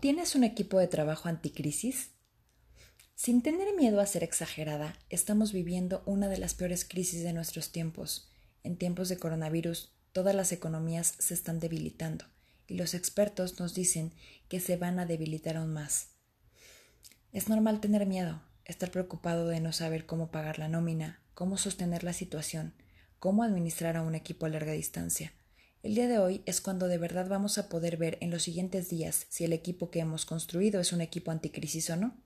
¿Tienes un equipo de trabajo anticrisis? Sin tener miedo a ser exagerada, estamos viviendo una de las peores crisis de nuestros tiempos. En tiempos de coronavirus, todas las economías se están debilitando y los expertos nos dicen que se van a debilitar aún más. Es normal tener miedo, estar preocupado de no saber cómo pagar la nómina, cómo sostener la situación, cómo administrar a un equipo a larga distancia. El día de hoy es cuando de verdad vamos a poder ver en los siguientes días si el equipo que hemos construido es un equipo anticrisis o no.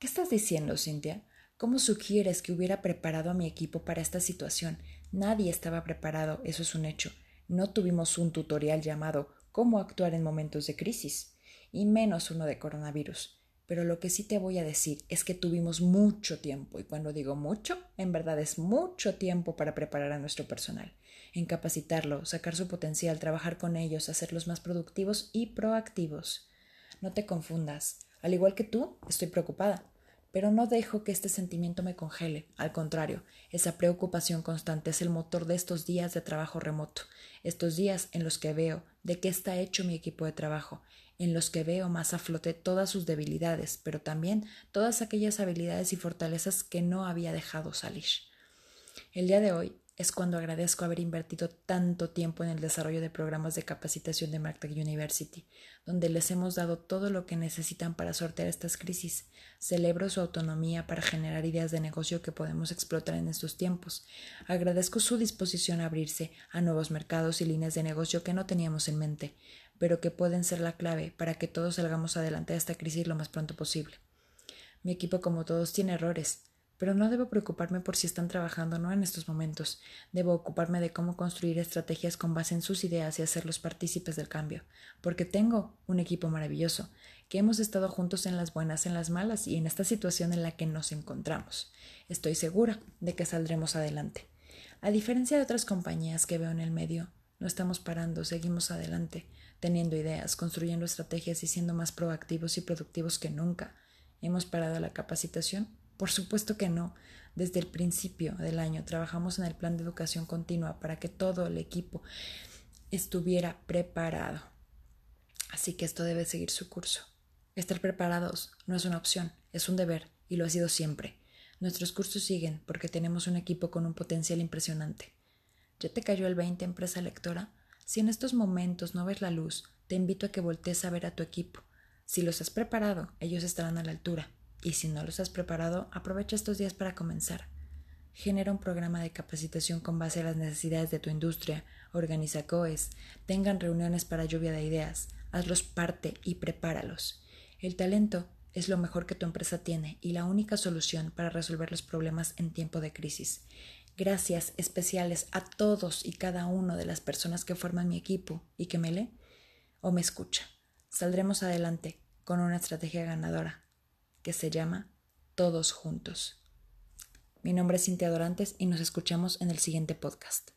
¿Qué estás diciendo, Cintia? ¿Cómo sugieres que hubiera preparado a mi equipo para esta situación? Nadie estaba preparado, eso es un hecho. No tuvimos un tutorial llamado Cómo actuar en momentos de crisis, y menos uno de coronavirus. Pero lo que sí te voy a decir es que tuvimos mucho tiempo, y cuando digo mucho, en verdad es mucho tiempo para preparar a nuestro personal, en capacitarlo, sacar su potencial, trabajar con ellos, hacerlos más productivos y proactivos. No te confundas. Al igual que tú, estoy preocupada pero no dejo que este sentimiento me congele. Al contrario, esa preocupación constante es el motor de estos días de trabajo remoto, estos días en los que veo de qué está hecho mi equipo de trabajo, en los que veo más a flote todas sus debilidades, pero también todas aquellas habilidades y fortalezas que no había dejado salir. El día de hoy es cuando agradezco haber invertido tanto tiempo en el desarrollo de programas de capacitación de Martech University, donde les hemos dado todo lo que necesitan para sortear estas crisis. Celebro su autonomía para generar ideas de negocio que podemos explotar en estos tiempos. Agradezco su disposición a abrirse a nuevos mercados y líneas de negocio que no teníamos en mente, pero que pueden ser la clave para que todos salgamos adelante de esta crisis lo más pronto posible. Mi equipo, como todos, tiene errores, pero no debo preocuparme por si están trabajando o no en estos momentos. Debo ocuparme de cómo construir estrategias con base en sus ideas y hacerlos partícipes del cambio, porque tengo un equipo maravilloso, que hemos estado juntos en las buenas, en las malas y en esta situación en la que nos encontramos. Estoy segura de que saldremos adelante. A diferencia de otras compañías que veo en el medio, no estamos parando, seguimos adelante, teniendo ideas, construyendo estrategias y siendo más proactivos y productivos que nunca. ¿Hemos parado la capacitación? Por supuesto que no. Desde el principio del año trabajamos en el plan de educación continua para que todo el equipo estuviera preparado. Así que esto debe seguir su curso. Estar preparados no es una opción, es un deber y lo ha sido siempre. Nuestros cursos siguen porque tenemos un equipo con un potencial impresionante. ¿Ya te cayó el 20, empresa lectora? Si en estos momentos no ves la luz, te invito a que voltees a ver a tu equipo. Si los has preparado, ellos estarán a la altura. Y si no los has preparado, aprovecha estos días para comenzar. Genera un programa de capacitación con base a las necesidades de tu industria, organiza COES, tengan reuniones para lluvia de ideas, hazlos parte y prepáralos. El talento es lo mejor que tu empresa tiene y la única solución para resolver los problemas en tiempo de crisis. Gracias especiales a todos y cada uno de las personas que forman mi equipo y que me lee o me escucha. Saldremos adelante con una estrategia ganadora que se llama Todos Juntos. Mi nombre es Cintia Dorantes y nos escuchamos en el siguiente podcast.